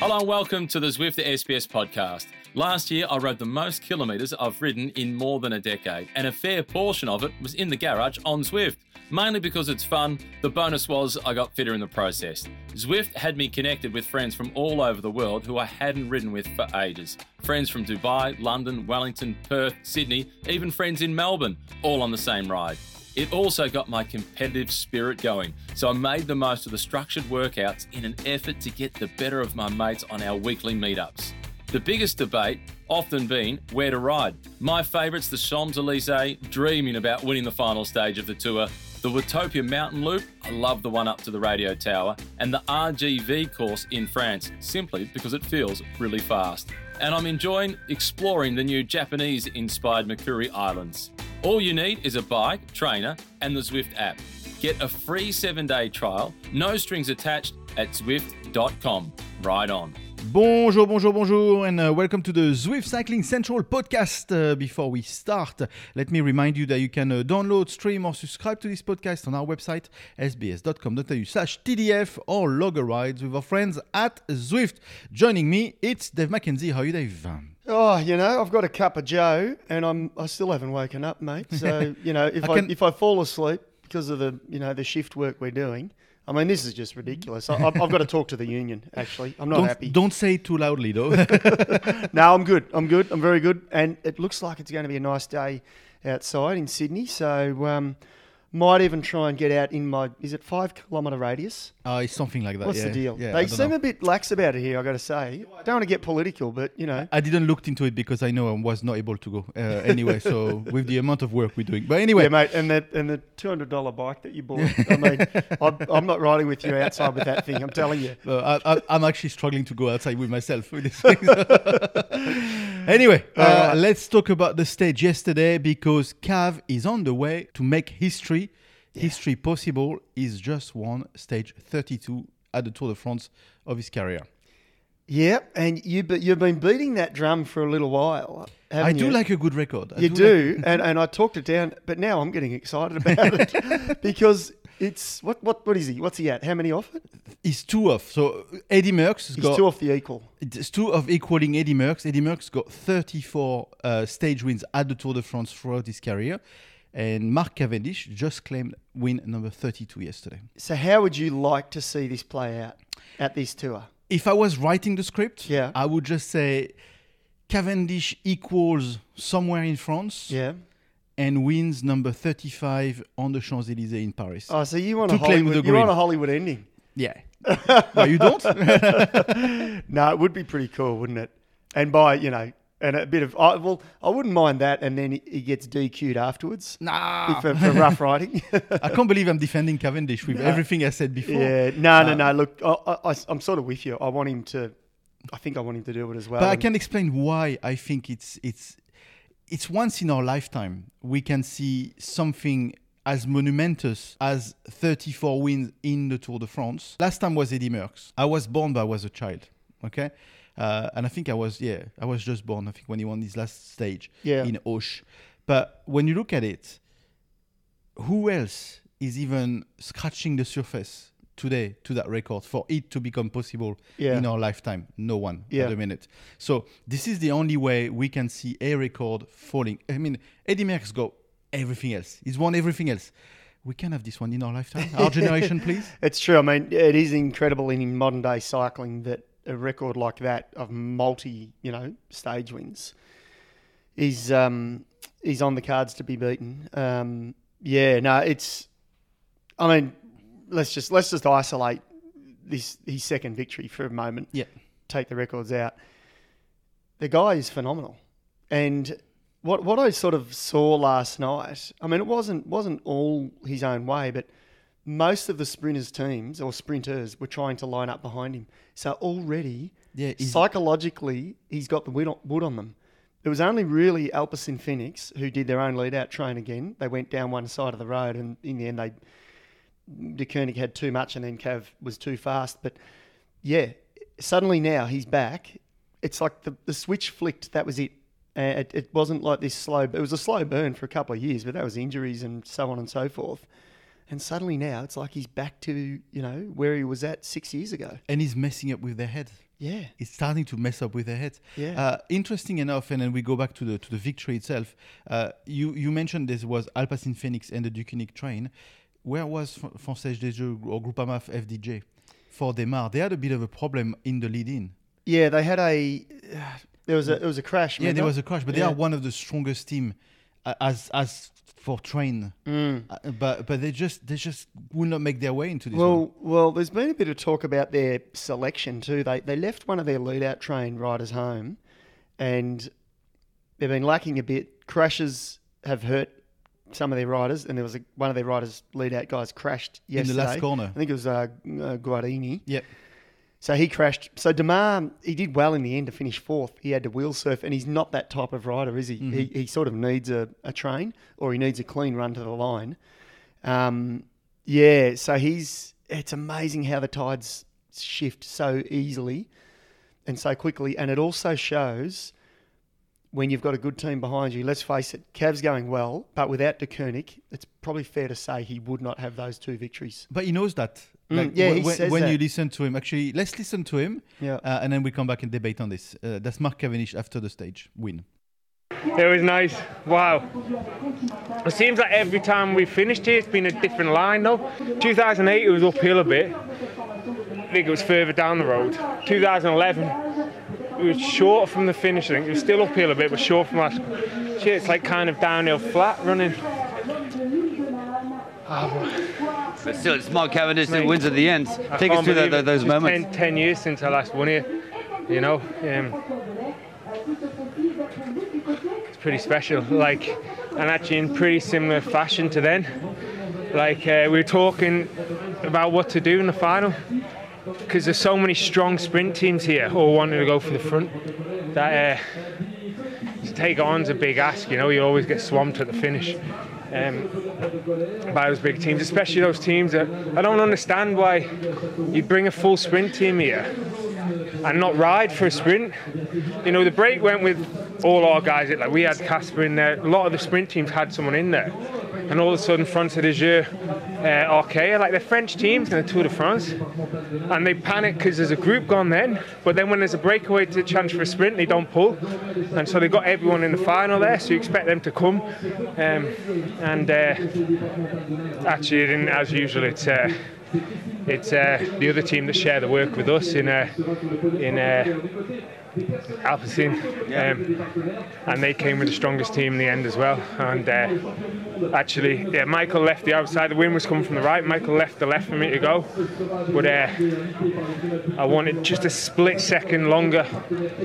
Hello and welcome to the Zwift the SBS podcast. Last year, I rode the most kilometres I've ridden in more than a decade, and a fair portion of it was in the garage on Zwift. Mainly because it's fun, the bonus was I got fitter in the process. Zwift had me connected with friends from all over the world who I hadn't ridden with for ages. Friends from Dubai, London, Wellington, Perth, Sydney, even friends in Melbourne, all on the same ride. It also got my competitive spirit going, so I made the most of the structured workouts in an effort to get the better of my mates on our weekly meetups. The biggest debate often been where to ride. My favourites, the Champs Elysees, dreaming about winning the final stage of the tour. The Watopia Mountain Loop, I love the one up to the radio tower, and the RGV course in France, simply because it feels really fast. And I'm enjoying exploring the new Japanese inspired Makuri Islands. All you need is a bike, trainer, and the Zwift app. Get a free seven day trial, no strings attached, at Zwift.com. Ride on. Bonjour, bonjour, bonjour, and uh, welcome to the Zwift Cycling Central podcast. Uh, before we start, let me remind you that you can uh, download, stream, or subscribe to this podcast on our website, sbs.com.au slash TDF, or log a rides with our friends at Zwift. Joining me, it's Dave McKenzie. How are you, Dave? Oh, you know, I've got a cup of Joe, and I'm I still haven't woken up, mate. So you know, if I I, if I fall asleep because of the you know the shift work we're doing, I mean, this is just ridiculous. I, I've, I've got to talk to the union. Actually, I'm not don't, happy. don't say it too loudly, though. No, I'm good. I'm good. I'm very good, and it looks like it's going to be a nice day outside in Sydney. So um, might even try and get out in my is it five kilometre radius? it's something like that. What's yeah. the deal? Yeah, they seem know. a bit lax about it here. I got to say. Don't want to get political, but you know. I didn't look into it because I know I was not able to go uh, anyway. so with the amount of work we're doing, but anyway, Yeah, mate, and the and the two hundred dollar bike that you bought. I mean, I'm, I'm not riding with you outside with that thing. I'm telling you. Uh, I, I'm actually struggling to go outside with myself with this thing. Anyway, uh, Alright. let's talk about the stage yesterday because Cav is on the way to make history. History possible is just one stage 32 at the Tour de France of his career. Yeah, and you but you've been beating that drum for a little while. I do you? like a good record. I You like- do, and, and I talked it down, but now I'm getting excited about it because it's what what what is he? What's he at? How many off it? He's two off. So Eddie Merckx has He's got two off the equal. It's two of equaling Eddie Merckx. Eddie Merckx got 34 uh, stage wins at the Tour de France throughout his career. And Mark Cavendish just claimed win number 32 yesterday. So how would you like to see this play out at this tour? If I was writing the script, Yeah. I would just say Cavendish equals somewhere in France Yeah. And wins number 35 on the Champs Elysees in Paris. Oh, so you want a Hollywood? You want a Hollywood ending? Yeah. well, you don't? No, it would be pretty cool, wouldn't it? And by you know, and a bit of I well, I wouldn't mind that. And then he, gets DQ'd afterwards nah. for, for rough riding. I can't believe I'm defending Cavendish with everything I said before. yeah, no, no, no. Look, I, I, I'm sort of with you. I want him to. I think I want him to do it as well. But I can explain why I think it's it's it's once in our lifetime we can see something as monumentous as 34 wins in the Tour de France. Last time was Eddie Merckx. I was born, but I was a child. Okay, uh, and I think I was yeah I was just born. I think when he won his last stage Yeah. in Auch. But when you look at it, who else is even scratching the surface today to that record for it to become possible Yeah. in our lifetime? No one Yeah. at the minute. So this is the only way we can see a record falling. I mean, Eddie Merckx got everything else. He's won everything else. We can have this one in our lifetime. Our generation, please. It's true. I mean, it is incredible in modern day cycling that a record like that of multi, you know, stage wins is um, is on the cards to be beaten. Um, yeah, no, it's. I mean, let's just let's just isolate this his second victory for a moment. Yeah. Take the records out. The guy is phenomenal, and what what I sort of saw last night. I mean, it wasn't wasn't all his own way, but most of the sprinters teams or sprinters were trying to line up behind him. So already, Yeah, he's- psychologically, he's got the wood on, wood on them. It was only really Alpecin Fenix who did their own lead out train again. They went down one side of the road, and in the end, they Deceuninck had too much, and then Cav was too fast. But yeah, suddenly now he's back. It's like the, the switch flicked. That was it. Uh, it. It wasn't like this slow. It was a slow burn for a couple of years, but that was injuries and so on and so forth. And suddenly now it's like he's back to, you know, where he was at six years ago. and he's messing up with their head. Yeah. It's starting to mess up with their head. Yeah. Uh, interesting enough, and then we go back to the to the victory itself. Uh, you you mentioned this was Alpecin Fenix and the Deceuninck train. Where was Fr- Française des Jeux or Groupama FDJ for Démare? They had a bit of a problem in the lead-in. Yeah, they had a. There was a it was a crash. Yeah, there was a crash, but they are one of the strongest team uh, as as for train. Mm. Uh, but but they just they just will not make their way into this. Well, one. well, there's been a bit of talk about their selection too. They they left one of their lead out train riders home, and they've been lacking a bit. Crashes have hurt some of their riders, and there was a, one of their riders lead out guys crashed yesterday. in the last corner. I think it was uh, uh, Guarnieri. Yep. So he crashed. So Démare, he did well in the end to finish fourth. He had to wheel surf, and he's not that type of rider, is he? He, he sort of needs a, a train, or he needs a clean run to the line. Um, yeah, so he's. It's amazing how the tides shift so easily and so quickly, and it also shows when you've got a good team behind you. Let's face it, Cav's going well, but without Deceuninck, it's probably fair to say he would not have those two victories. But he knows that. Mm, yeah, when, he says when that. you listen to him, actually, let's listen to him, Yeah. uh, and then we come back and debate on this. Uh, that's Mark Cavendish after the stage win. It was nice. Wow. It seems like every time we finished here, it's been a different line though. 2008, it was uphill a bit. I think it was further down the road. 2011, it was short from the finish. I think it was still uphill a bit, but short from last. Shit, it's like kind of downhill flat running. But still, it's Mark Cavendish that Mate, wins at the end. I Take us can't through believe tho- it. those It's moments. 10, 10 years since I last won here. You know, um, it's pretty special. Like, and actually in pretty similar fashion to then. Like uh, we were talking about what to do in the final because there's so many strong sprint teams here all wanting to go for the front. That uh, to take on's a big ask. You know, you always get swamped at the finish. Um, by those big teams, especially those teams that I don't understand why you bring a full sprint team here and not ride for a sprint. You know, the break went with all our guys. Like we had Kasper in there. A lot of the sprint teams had someone in there, and all of a sudden, front France de Jeux, uh, Arkea, like the French teams in the Tour de France, and they panic because there's a group gone then. But then when there's a breakaway to chance for a sprint, they don't pull, and so they got everyone in the final there. So you expect them to come, um, and uh, actually, didn't, as usual, it's. Uh, it's uh, the other team that share the work with us in uh, in uh, Alpecin, um, and they came with the strongest team in the end as well. And uh, actually, yeah, Michael left the outside. The wind was coming from the right. Michael left the left for me to go, but uh, I wanted just a split second longer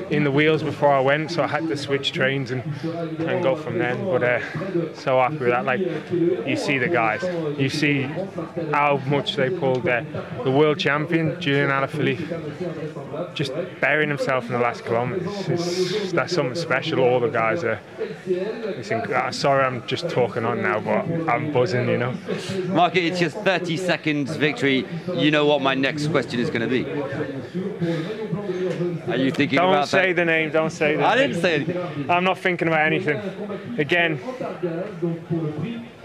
in the wheels before I went, so I had to switch trains and, and go from then. But uh, so happy with that. Like you see the guys, you see how much they pulled there. The world champion Julian Alaphilippe just burying himself in the last kilometres. It's, that's something special. All the guys are. It's inc- uh, sorry, I'm just talking on now, but I'm buzzing. You know. Mark, it's your 30 seconds victory. You know what my next question is going to be. Are you thinking Don't about say that? the name. Don't say the I name. didn't say anything. I'm not thinking about anything. Again,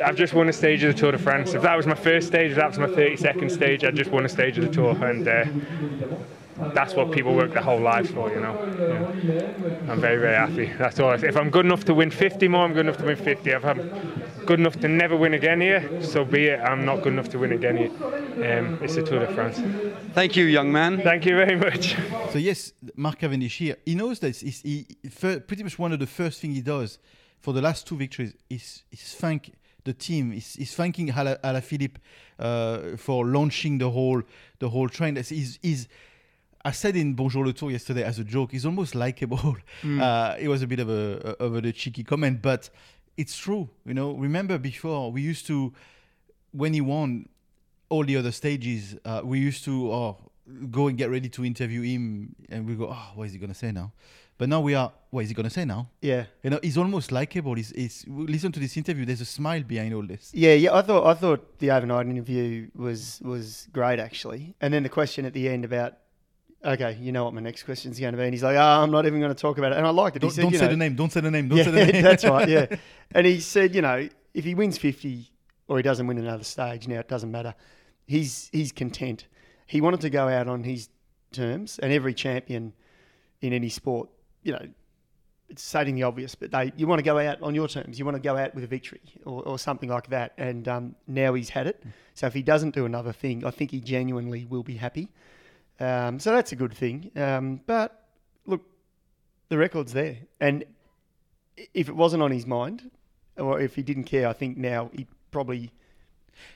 I've just won a stage of the Tour de France. If that was my first stage, if that was my 32nd stage, I just won a stage of the Tour, and uh, that's what people work their whole lives for, you know. Yeah. I'm very, very happy. That's all. If I'm good enough to win 50 more, I'm good enough to win 50. If I'm good enough to never win again here, so be it. I'm not good enough to win again here. Um, it's the Tour de France. Thank you, young man. Thank you very much. So yes, Mark Cavendish here. He knows that he's, he fir- pretty much one of the first thing he does for the last two victories is, is thank the team. He's, he's thanking Ala, Alaphilippe uh, for launching the whole the whole train. That's- He's, he's I said in Bonjour le Tour yesterday as a joke. He's almost likable. Uh, it was a bit of a of a cheeky comment, but it's true. You know, remember before we used to when he won all the other stages, uh, we used to oh, go and get ready to interview him, and we go, oh, what is he gonna say now? But now we are, what is he gonna say now? Yeah. You know, he's almost likable. He's, he's listen to this interview. There's a smile behind all this. Yeah, yeah. I thought I thought the overnight interview was was great actually, and then the question at the end about, okay, you know what my next question is going to be, and he's like, oh, I'm not even going to talk about it, and I liked it. Don't, said, don't say know, the name. Don't say the name. Don't yeah, say the name. that's right. Yeah, and he said, you know, if he wins fifty, or he doesn't win another stage. Now it doesn't matter. He's he's content. He wanted to go out on his terms, and every champion in any sport, you know, it's stating the obvious, but they you want to go out on your terms. You want to go out with a victory or, or something like that. And um, now he's had it. So if he doesn't do another thing, I think he genuinely will be happy. Um, so that's a good thing. Um, but look, the record's there, and if it wasn't on his mind, or if he didn't care, I think now he probably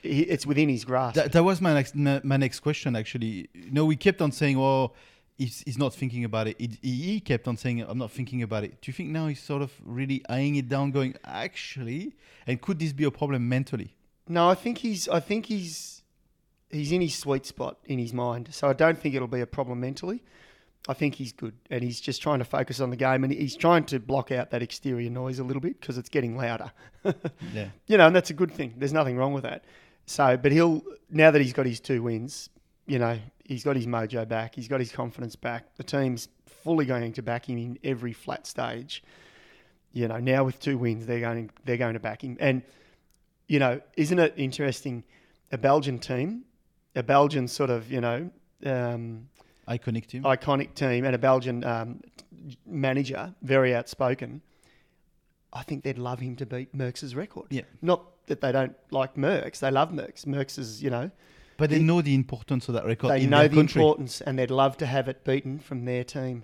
he, it's within his grasp. That, that was my next my my next question actually. You know, we kept on saying, "Oh, he's, he's not thinking about it." He, he kept on saying, "I'm not thinking about it." Do you think now he's sort of really eyeing it down, going, "Actually," and could this be a problem mentally? No, I think he's. I think he's. He's in his sweet spot in his mind, so I don't think it'll be a problem mentally. I think he's good, and he's just trying to focus on the game, and he's trying to block out that exterior noise a little bit because it's getting louder. Yeah. You know, and that's a good thing. There's nothing wrong with that. So, but he'll now that he's got his two wins, you know, he's got his mojo back, he's got his confidence back. The team's fully going to back him in every flat stage. You know, now with two wins, they're going they're going to back him, and you know, isn't it interesting? A Belgian team, a Belgian sort of you know. Um, Iconic team. iconic team and a Belgian um, manager, very outspoken, I think they'd love him to beat Merckx's record. Yeah. Not that they don't like Merckx, they love Merckx. Merckx is, you know, but they he- know the importance of that record they know the country. importance and they'd love to have it beaten from their team.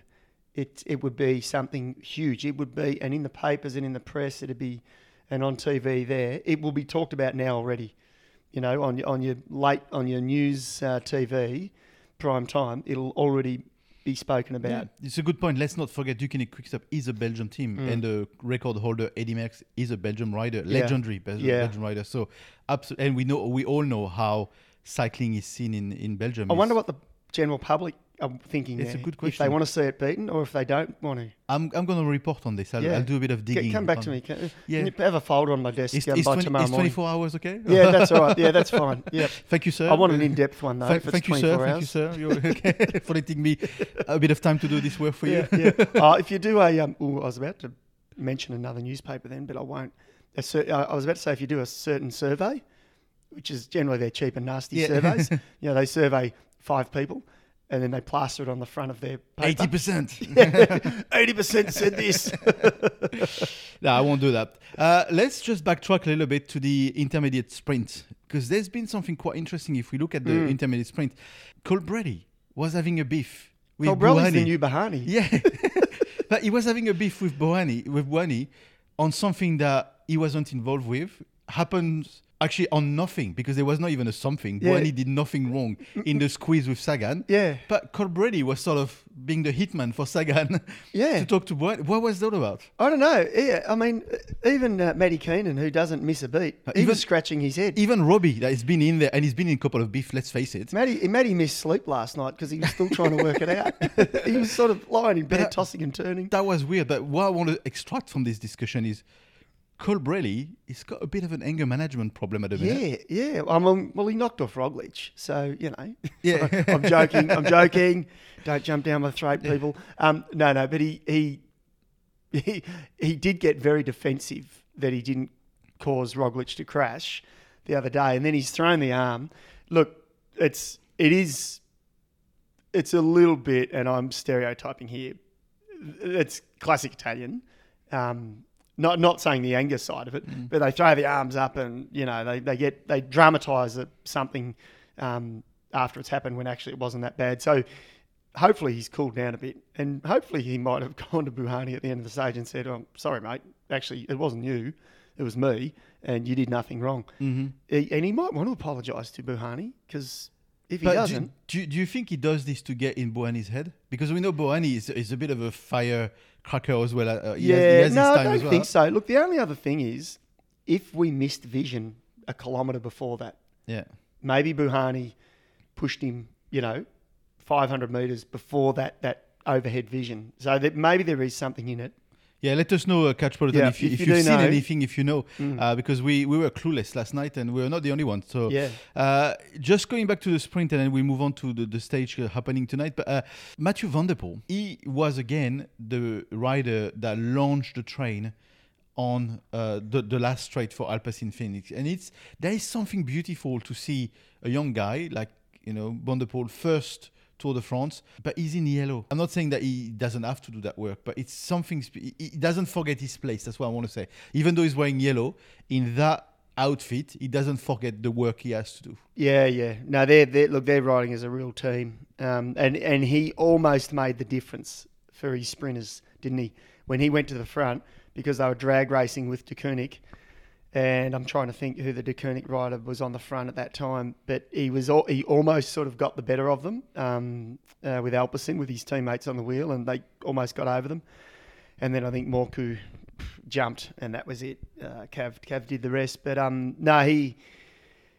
It it would be something huge. It would be, and in the papers and in the press, it'd be, and on TV there, it will be talked about now already. You know, on your on your late on your news uh, TV, prime time, it'll already be spoken about. Yeah, it's a good point. Let's not forget Deceuninck Quickstep is a Belgian team, Mm. and the record holder Eddie Merckx is a Belgian rider, legendary Bel- Yeah. Belgian rider. So, absolutely, and we know we all know how cycling is seen in in Belgium. I wonder what the general public are thinking. It's a good If they want to see it beaten, or if they don't want to. I'm I'm going to report on this. I'll, Yeah. I'll do a bit of digging. come back to me. Can, Yeah. can you have a folder on my desk um, is, by 20 tomorrow is morning? 24 hours okay? Yeah, that's all right. Yeah, that's fine. Yeah, Thank you, sir. I want an in-depth one though. Thank, thank you, 24 sir. Thank you, sir. You're okay for letting me a bit of time to do this work for you. Yeah, uh, if you do a, um, ooh, I was about to mention another newspaper then, but I won't. A cer- uh, I was about to say if you do a certain survey, which is generally their cheap and nasty Yeah. surveys, you know, they survey five people and then they plaster it on the front of their. Eighty percent. Eighty percent said this. No, I won't do that. Uh, let's just backtrack a little bit to the intermediate sprint because there's been something quite interesting. If we look at the Mm. intermediate sprint, Colbrelli was having a beef with Colbrelli's the new Bouhanni. Yeah, but he was having a beef with Bouhanni, with Bouhanni, on something that he wasn't involved with. Happens actually on nothing because there was not even a something. Yeah. Bouhanni did nothing wrong in the squeeze with Sagan. Yeah. But Colbrelli was sort of being the hitman for Sagan Yeah. to talk to Bouhanni. What was that about? I don't know. Yeah, I mean, even uh, Matty Keenan, who doesn't miss a beat, he even- was scratching his head. Even Robbie, that has been in there and he's been in a couple of beef, let's face it. Matty, Matty missed sleep last night because he was still trying to work it out. he was sort of lying in bed, uh, tossing and turning. That was weird. But what I want to extract from this discussion is Colbrelli, he's got a bit of an anger management problem at the minute. Yeah, yeah. I mean, well, he knocked off Roglic, so you know. Yeah. I'm joking. I'm joking. Don't jump down my throat, people. Um, no, no, but he he he he did get very defensive that he didn't cause Roglic to crash the other day, and then he's thrown the arm. Look, it's it is it's a little bit, and I'm stereotyping here. It's classic Italian. Um, not not saying the anger side of it, but they throw the arms up and you know they, they get they dramatise something um, after it's happened when actually it wasn't that bad. So hopefully he's cooled down a bit, and hopefully he might have gone to Bouhanni at the end of the stage and said, "Oh, sorry, mate. Actually, it wasn't you, it was me, and you did nothing wrong." Mm-hmm. And he might want to apologise to Bouhanni because if he But do, doesn't, do, do you think he does this to get in Bouhanni's head? Because we know Bouhanni is, is a bit of a firecracker as well. Uh, he yeah, has, has no, his I don't as well. think so. Look, the only other thing is if we missed vision a kilometre before that, Yeah. maybe Bouhanni pushed him, you know, 500 metres before that that overhead vision. So that maybe there is something in it. Yeah, let us know, uh, Catch Peloton, Yeah, if, you, if if, you you've seen know. Mm. anything, if you know, uh, because we, we were clueless last night and we were not the only ones. So, Yeah. uh, just going back to the sprint and then we move on to the, the stage uh, happening tonight. But uh, Matthew Van Der Poel, he was again the rider that launched the train on uh, the the last straight for Alpecin Fenix, and it's there is something beautiful to see a young guy like you know Van der Poel first Tour de France, but he's in yellow. I'm not saying that he doesn't have to do that work, but it's something. He doesn't forget his place. That's what I want to say. Even though he's wearing yellow, in that outfit, he doesn't forget the work he has to do. Yeah, yeah. No, they're, they're look, they're riding as a real team, um, and and he almost made the difference for his sprinters, didn't he? When he went to the front because they were drag racing with Deceuninck, and I'm trying to think who the Deceuninck rider was on the front at that time, but he was al- he almost sort of got the better of them um, uh, with Alpecin with his teammates on the wheel, and they almost got over them. And then I think Mørkøv jumped, and that was it. Uh, Cav Cav did the rest, but um, no, he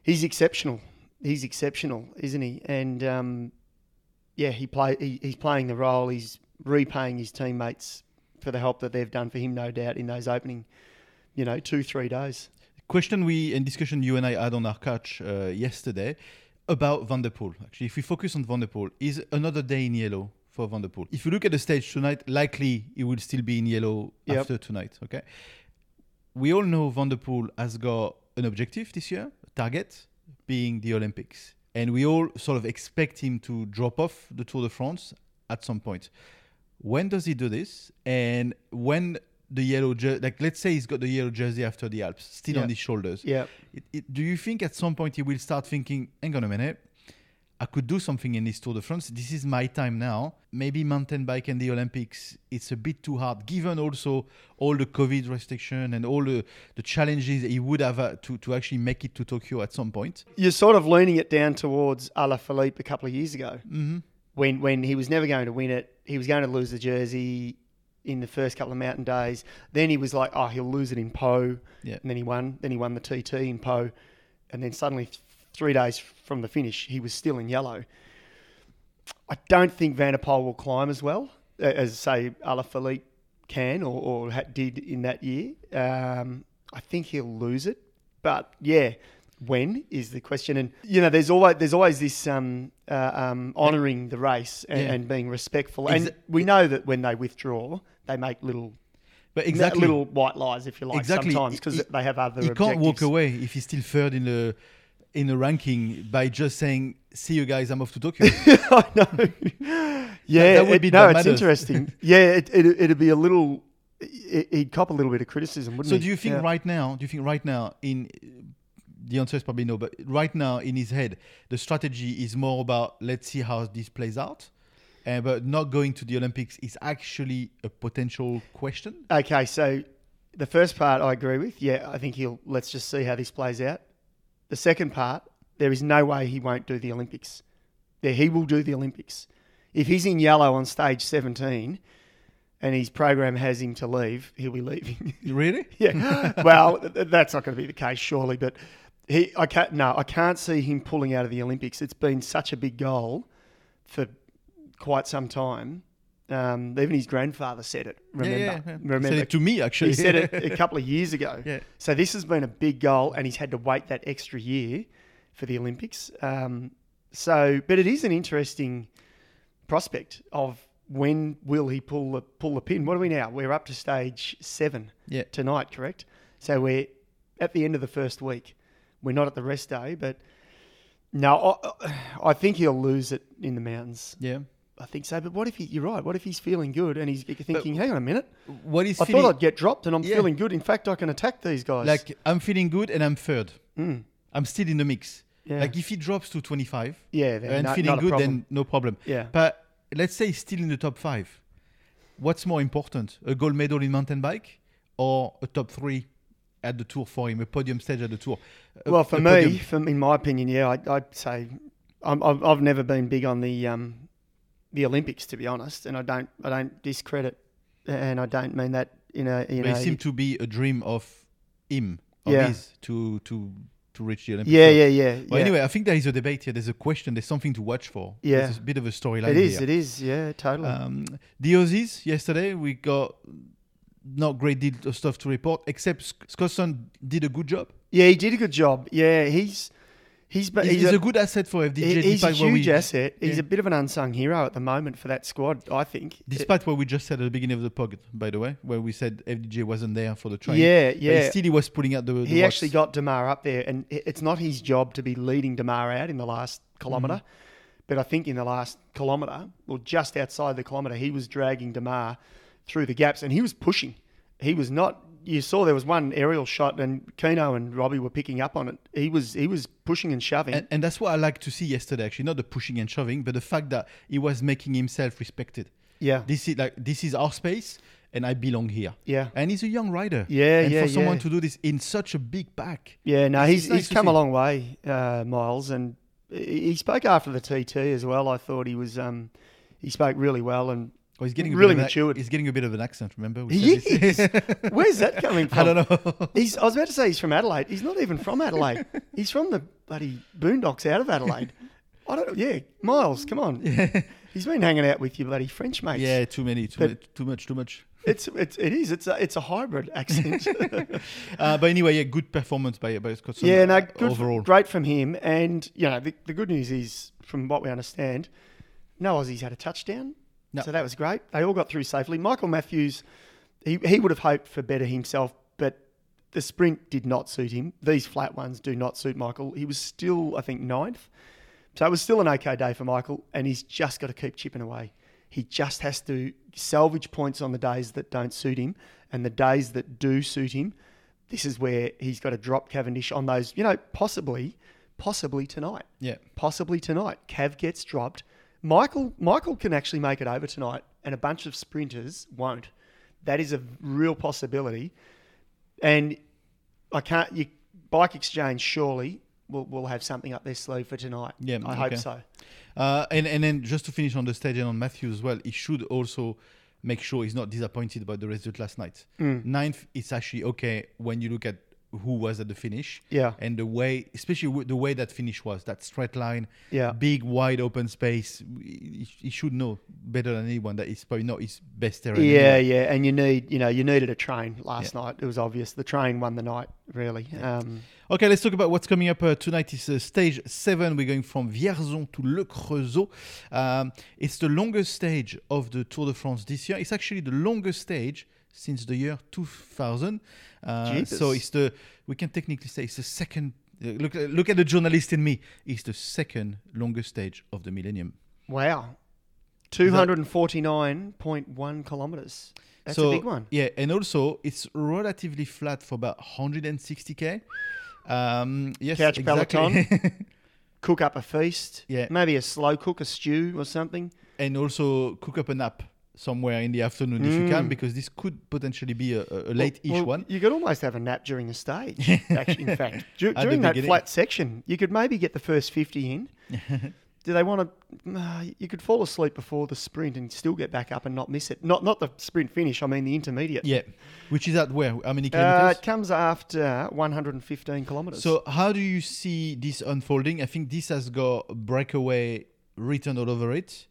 he's exceptional. He's exceptional, isn't he? And um, yeah, he play he, he's playing the role. He's repaying his teammates for the help that they've done for him, no doubt, in those opening, you know, two three days. question we and discussion you and I had on our couch uh, yesterday about Van der Poel. Actually, if we focus on Van der Poel, is another day in yellow for Van der Poel. If you look at the stage tonight, likely he will still be in yellow Yep. after tonight. Okay. We all know Van der Poel has got an objective this year, a target being the Olympics, and we all sort of expect him to drop off the Tour de France at some point. When does he do this? And when the yellow jersey, like let's say he's got the yellow jersey after the Alps, still on his shoulders. Yeah. Do you think at some point he will start thinking, hang on a minute, I could do something in this Tour de France. This is my time now. Maybe mountain bike and the Olympics, it's a bit too hard, given also all the COVID restriction and all the, the challenges he would have uh, to, to actually make it to Tokyo at some point. You're sort of leaning it down towards Alaphilippe a couple of years ago, Mm-hmm. when when he was never going to win it. He was going to lose the jersey in the first couple of mountain days. Then he was like, oh, he'll lose it in Pau. Yeah. And then he won. Then he won the TT in Pau. And then suddenly, th- three days from the finish, he was still in yellow. I don't think Van der Poel will climb as well as, say, Alaphilippe can or, or ha- did in that year. Um, I think he'll lose it. But yeah, when is the question? And you know, there's always there's always this um, uh, um, honouring the race and, Yeah. and being respectful. Exa- and we know that when they withdraw, they make little But exactly. little white lies, if you like, Exactly. sometimes because they have other. he can't walk away if he's still third in the in the ranking by just saying, "See you guys, I'm off to Tokyo." I know. Yeah, that would it- no, that it's interesting. yeah, it, it, it'd be a little. It, he'd cop a little bit of criticism, wouldn't So he? do you think Yeah. right now? Do you think right now in the answer is probably no, but right now in his head, the strategy is more about let's see how this plays out, uh, but not going to the Olympics is actually a potential question. Okay, so the first part I agree with. Yeah, I think he'll. Let's just see how this plays out. The second part, there is no way he won't do the Olympics. There, he will do the Olympics. If he's in yellow on stage 17 and his program has him to leave, he'll be leaving. Really? yeah. Well, th- th- that's not going to be the case, surely. But he, I can't. No, I can't see him pulling out of the Olympics. It's been such a big goal for quite some time. Um, even his grandfather said it. Remember? Yeah, yeah, yeah. Remember? Said it to me actually. He said it a couple of years ago. Yeah. So this has been a big goal, and he's had to wait that extra year for the Olympics. Um, so, but it is an interesting prospect of when will he pull the pull the pin? What are we now? We're up to stage seven Yeah. tonight, correct? So we're at the end of the first week. We're not at the rest day, but no, I, I think he'll lose it in the mountains. yeah. I think so. But what if he? You're right. What if he's feeling good and he's thinking, "Hang on a minute, What is I feeling thought I'd get dropped, and I'm Yeah. feeling good. In fact, I can attack these guys." like I'm feeling good and I'm third. Mm. I'm still in the mix. Yeah. Like if he drops to 25 yeah, then and no- feeling good, problem. then no problem. yeah, But let's say he's still in the top five. What's more important, a gold medal in mountain bike or a top three at the tour for him, a podium stage at the tour? A- well, for me, from in my opinion, yeah, I, I'd say I'm, I've, I've never been big on the um, the Olympics, to be honest, and I don't I don't discredit, and I don't mean that in a you but know. it seemed to be a dream of him, of Yeah. his, to to to reach the Olympics. yeah, yeah, yeah, Well, yeah. anyway, I think there is a debate here. There's a question. There's something to watch for. Yeah. There's a bit of a storyline it is, here. it is, yeah, totally. Um, the Aussies yesterday, we got not great deal of stuff to report, except Sc- Scotson did a good job. Yeah, he did a good job. Yeah, he's He's, but He's, he's, he's a, a good asset for FDJ. he- he's a huge we, asset. He's Yeah. a bit of an unsung hero at the moment for that squad, I think. Despite what we just said at the beginning of the pod, by the way, where we said FDJ wasn't there for the train. Yeah, yeah. he still he was pulling out the. the he actually got Démare up there, and it's not his job to be leading Démare out in the last kilometre. Mm-hmm. But I think in the last kilometre, or just outside the kilometre, he was dragging Démare through the gaps, and he was pushing. He was not. You saw there was one aerial shot, and Keno and Robbie were picking up on it. He was he was pushing and shoving. And, and that's what I like to see yesterday. Actually, not the pushing and shoving, but the fact that he was making himself respected. yeah, This is like this is our space, and I belong here. yeah, And he's a young rider. Yeah, and yeah, for someone yeah. to do this in such a big pack. yeah. No, he's nice he's come see. a long way, uh, Miles, and he he spoke after the TT as well. I thought he was. Um, he spoke really well, and Oh, he's getting a Really bit of an, matured. He's getting a bit of an accent. Remember? We He is. Where's that coming from? I don't know. He's, I was about to say he's from Adelaide. He's not even from Adelaide. he's from the bloody boondocks out of Adelaide. I don't. Yeah, Miles, come on. He's been hanging out with your bloody French mates. yeah, too many, too, But- much, too much, too much. it's it's it is. It's a it's a hybrid accent. Uh, but anyway, yeah, good performance by by Scott. yeah, no, uh, good, overall. great from him. And you know, the, the good news is, from what we understand, no Aussies had a touchdown. No. So that was great. They all got through safely. Michael Matthews, he, he would have hoped for better himself, but the sprint did not suit him. These flat ones do not suit Michael. He was still, I think, ninth. So it was still an okay day for Michael, and he's just got to keep chipping away. He just has to salvage points on the days that don't suit him, and the days that do suit him, this is where he's got to drop Cavendish on those, you know, possibly, possibly tonight Yeah, possibly tonight. Cav gets dropped. Michael Michael can actually make it over tonight, and a bunch of sprinters won't. That is a real possibility. And I can't. You, Bike Exchange surely will will have something up their sleeve for tonight. Yeah, I okay. hope so. uh, and and then just to finish on the stage and on Matthews as well, he should also make sure he's not disappointed about the result last night. Mm. Ninth, it's actually okay when you look at who was at the finish. Yeah. and the way, especially the way that finish was, that straight line, Yeah. big wide open space. He, he should know better than anyone that it's probably not his best terrain. Yeah, anyway. yeah, and you need you know you needed a train last night. It was obvious the train won the night really. Um, Okay, let's talk about what's coming up uh, tonight. It's uh, stage seven. We're going from Vierzon to Le Creusot. Um, it's the longest stage of the Tour de France this year. It's actually the longest stage since the year 2000. Uh, so it's the we can technically say it's the second. Uh, look, uh, look at the journalist in me. It's the second longest stage of the millennium. wow, two hundred and forty nine point one kilometers. That's so, a big one. Yeah, and also it's relatively flat for about 160k. Um, yes, Couch exactly. cook up a feast. Yeah. Maybe a slow cook, a stew or something. and also cook up a nap somewhere in the afternoon if you can, Mm. because this could potentially be a, a late-ish Well, one. You could almost have a nap during the stage. actually, in fact, during that beginning. flat section, you could maybe get the first fifty in. Do they want to? Uh, you could fall asleep before the sprint and still get back up and not miss it. Not not the sprint finish. I mean the intermediate. Yeah, which is at where? How many Uh, kilometers? it comes after 115 kilometers. so how do you see this unfolding? I think this has got breakaway written all over it.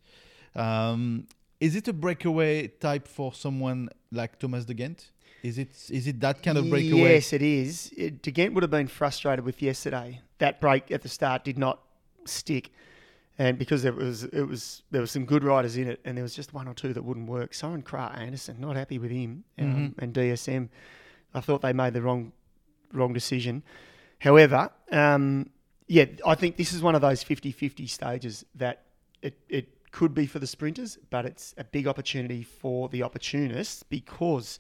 Um, is it a breakaway type for someone like Thomas De Gendt? Is it is it that kind of breakaway? Yes, it is. It, De Gendt would have been frustrated with yesterday. That break at the start did not stick, and because there was it was there were some good riders in it, and there was just one or two that wouldn't work. Søren Kragh Andersen, not happy with him, um, and DSM. I thought they made the wrong wrong decision. However, um, yeah, I think this is one of those 50-50 stages that it, it could be for the sprinters, but it's a big opportunity for the opportunists because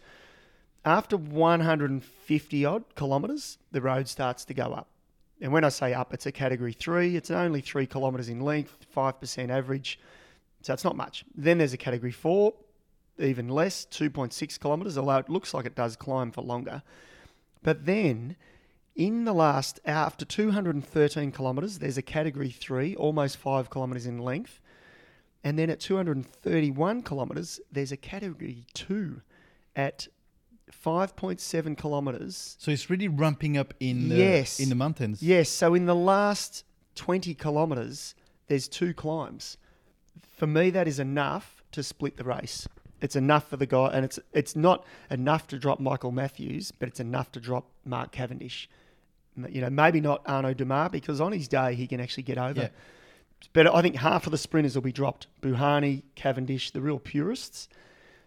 after 150 odd kilometres, the road starts to go up. And when I say up, it's a category three. It's only three kilometres in length, 5% average. So it's not much. Then there's a category four, even less, 2.6 kilometres, although it looks like it does climb for longer. But then in the last, after 213 kilometres, there's a category three, almost five kilometres in length. And then at 231 kilometres, there's a category two at 5.7 kilometres. So it's really ramping up in the, Yes. in the mountains. Yes, so in the last 20 kilometres, there's two climbs. For me, that is enough to split the race. It's enough for the guy, and it's it's not enough to drop Michael Matthews, but it's enough to drop Mark Cavendish. You know, maybe not Arnaud Démare because on his day he can actually get over. Yeah. But I think half of the sprinters will be dropped. Bouhanni, Cavendish, the real purists.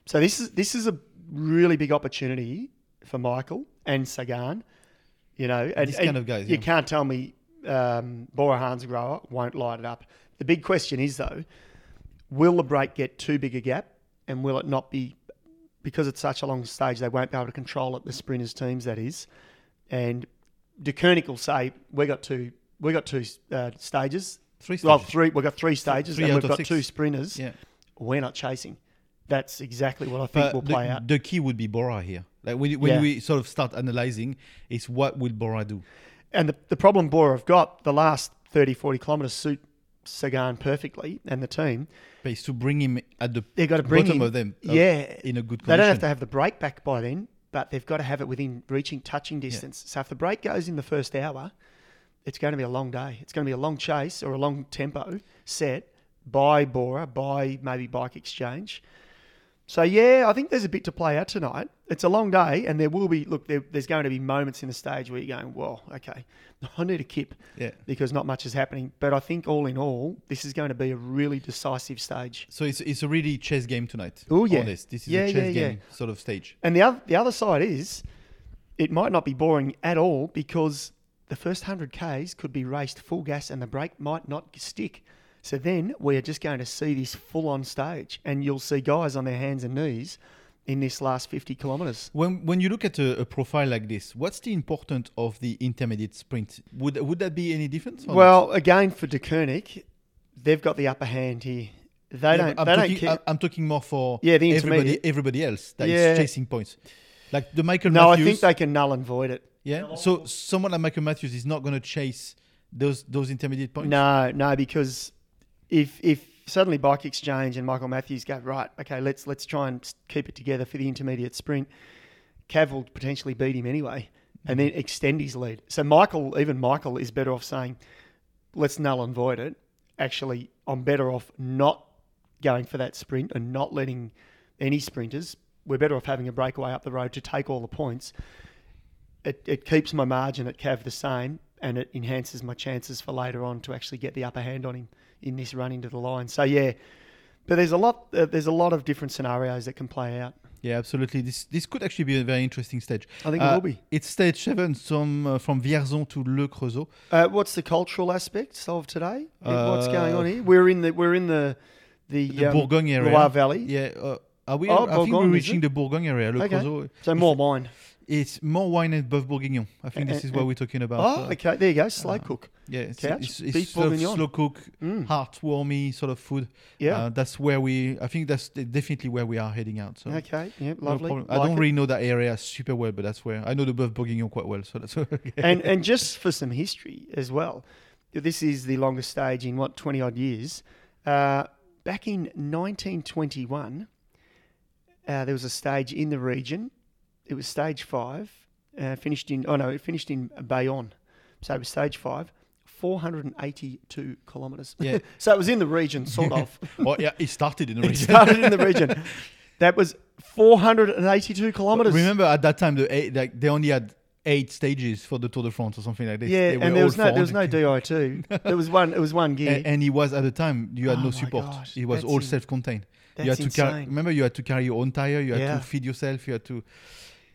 So this is this is a really big opportunity for Michael and Sagan. You know, and, and kind of guys, You yeah. can't tell me um, Bora Hansgrohe won't light it up. The big question is though, will the break get too big a gap, and will it not be because it's such a long stage? They won't be able to control it. The sprinters teams, that is, and Deceuninck will say we got two we got two uh, stages. Three Well, three. We've got three stages, three and we've got six. two sprinters. Yeah. We're not chasing. That's exactly what I think But will the, play out. the key would be Bora here. Like when, when Yeah. we sort of start analyzing, is what will Bora do? And the, the problem Bora have got, the last 30, 40 kilometres suit Sagan perfectly and the team. But it's to bring him at the They've got to bring bottom him, of them. uh, yeah, in a good They don't have to have the break back by then, but they've got to have it within reaching touching distance. So if the break goes in the first hour, it's going to be a long day. It's going to be a long chase or a long tempo set by Bora, by maybe Bike Exchange. So yeah, I think there's a bit to play out tonight. It's a long day, and there will be look. There, there's going to be moments in the stage where you're going, "Well, okay, I need a kip," Yeah. because not much is happening. But I think all in all, this is going to be a really decisive stage. So it's it's a really chess game tonight. Oh, yeah. This this is Yeah, a chess yeah, yeah. game sort of stage. And the other the other side is, it might not be boring at all because the first hundred k's could be raced full gas and the break might not stick. So then we are just going to see this full on stage, and you'll see guys on their hands and knees in this last fifty kilometres. When when you look at a, a profile like this, what's the importance of the intermediate sprint? Would would that be any different? or not? Well, again for Deceuninck, they've got the upper hand here. They Yeah, don't. I'm they talking, don't. I'm- talking more for Yeah, the everybody everybody else that is Yeah. chasing points. Like the Michael no, Matthews. I think they can null and void it. Yeah. So someone like Michael Matthews is not going to chase those those intermediate points. No, no, because if if suddenly Bike Exchange and Michael Matthews go right, okay, let's let's try and keep it together for the intermediate sprint. Cav will potentially beat him anyway, and then extend his lead. So Michael, even Michael, is better off saying, let's null and void it. Actually, I'm better off not going for that sprint and not letting any sprinters. We're better off having a breakaway up the road to take all the points. It, it keeps my margin at Cav the same, and it enhances my chances for later on to actually get the upper hand on him in this run into the line. So yeah, but there's a lot. Uh, there's a lot of different scenarios that can play out. Yeah, absolutely. This this could actually be a very interesting stage. I think it Uh, will be. It's stage seven, some uh, from Vierzon to Le Creusot. Uh, what's the cultural aspects of today? what's going on Uh, here? We're in the we're in the the, The um, Bourgogne area. Loire Valley. Yeah. Uh, are we? Oh, I think we're reaching it? the Bourgogne area. Le Okay. Creusot. So more wine. It's more wine and Boeuf Bourguignon. I think this Uh, is uh, what we're talking about. Oh, Uh, okay. There you go. Slow cook. Yeah, it's, Couch, it's, it's sort of slow cook, Mm. heartwarmy sort of food. Yeah. Uh, that's where we. I think that's definitely where we are heading out. So okay. Yeah. no Lovely. I don't it. really know that area super well, but that's where I know the Boeuf Bourguignon quite well. So that's okay. and and just for some history as well, this is the longest stage in what twenty odd years. Uh, back in 1921, uh, there was a stage in the region. It was stage five, uh, finished in oh no, it finished in Bayonne, so it was stage five. 482 kilometres. Yeah. so it was in the region, sort of. oh yeah, it started in the region. it started in the region. That was 482 kilometres. Remember at that time, the eight, like they only had eight stages for the Tour de France or something like this. Yeah, and there was no there was no Di2. There was one. It was one gear. And, and it was at the time you had Oh no support. gosh, it was all in- self-contained. You That's had to carry. insane. Remember, you had to carry your own tire. You had Yeah. to feed yourself. You had to.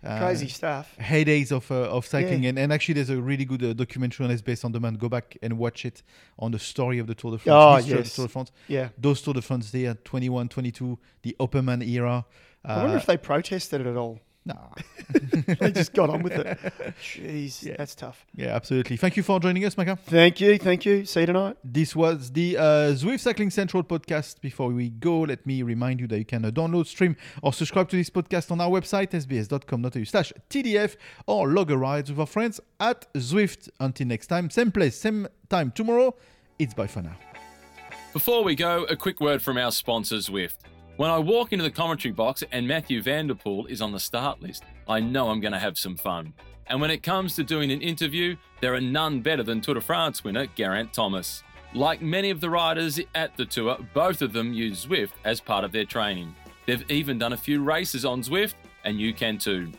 Uh, Crazy stuff. heydays of uh, of cycling Yeah. and, and actually there's a really good uh, documentary on SBS on demand go back and watch it on the story of the Tour de France Oh, yes. Tour de France Yeah. those Tour de France there 21 22 the Opperman era uh, I wonder if they protested it at all. Nah. They just got on with it. Jeez, Yeah. that's tough. yeah absolutely thank you for joining us Macka Thank you, thank you. See you tonight. This was the uh, Zwift Cycling Central podcast. Before we go, let me remind you that you can uh, download, stream, or subscribe to this podcast on our website, sbs.com.au slash TDF, or log a ride with our friends at Zwift. Until next time, same place, same time tomorrow. It's bye for now. Before we go, a quick word from our sponsor, Zwift. When I walk into the commentary box and Matthew Van der Poel is on the start list, I know I'm going to have some fun. And when it comes to doing an interview, there are none better than Tour de France winner Geraint Thomas. Like many of the riders at the tour, both of them use Zwift as part of their training. They've even done a few races on Zwift, and you can too.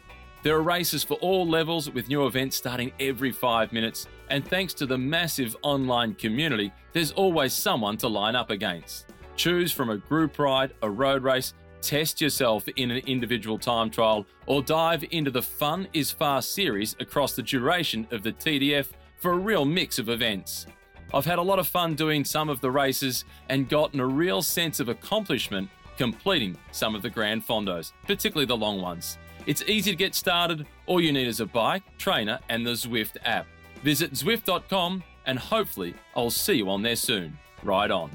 There are races for all levels with new events starting every five minutes, and thanks to the massive online community, there's always someone to line up against. Choose from a group ride, a road race, test yourself in an individual time trial, or dive into the Fun is Fast series across the duration of the TDF for a real mix of events. I've had a lot of fun doing some of the races and gotten a real sense of accomplishment completing some of the Grand Fondos, particularly the long ones. It's easy to get started. All you need is a bike, trainer, and the Zwift app. Visit Zwift.com and hopefully I'll see you on there soon. Ride on.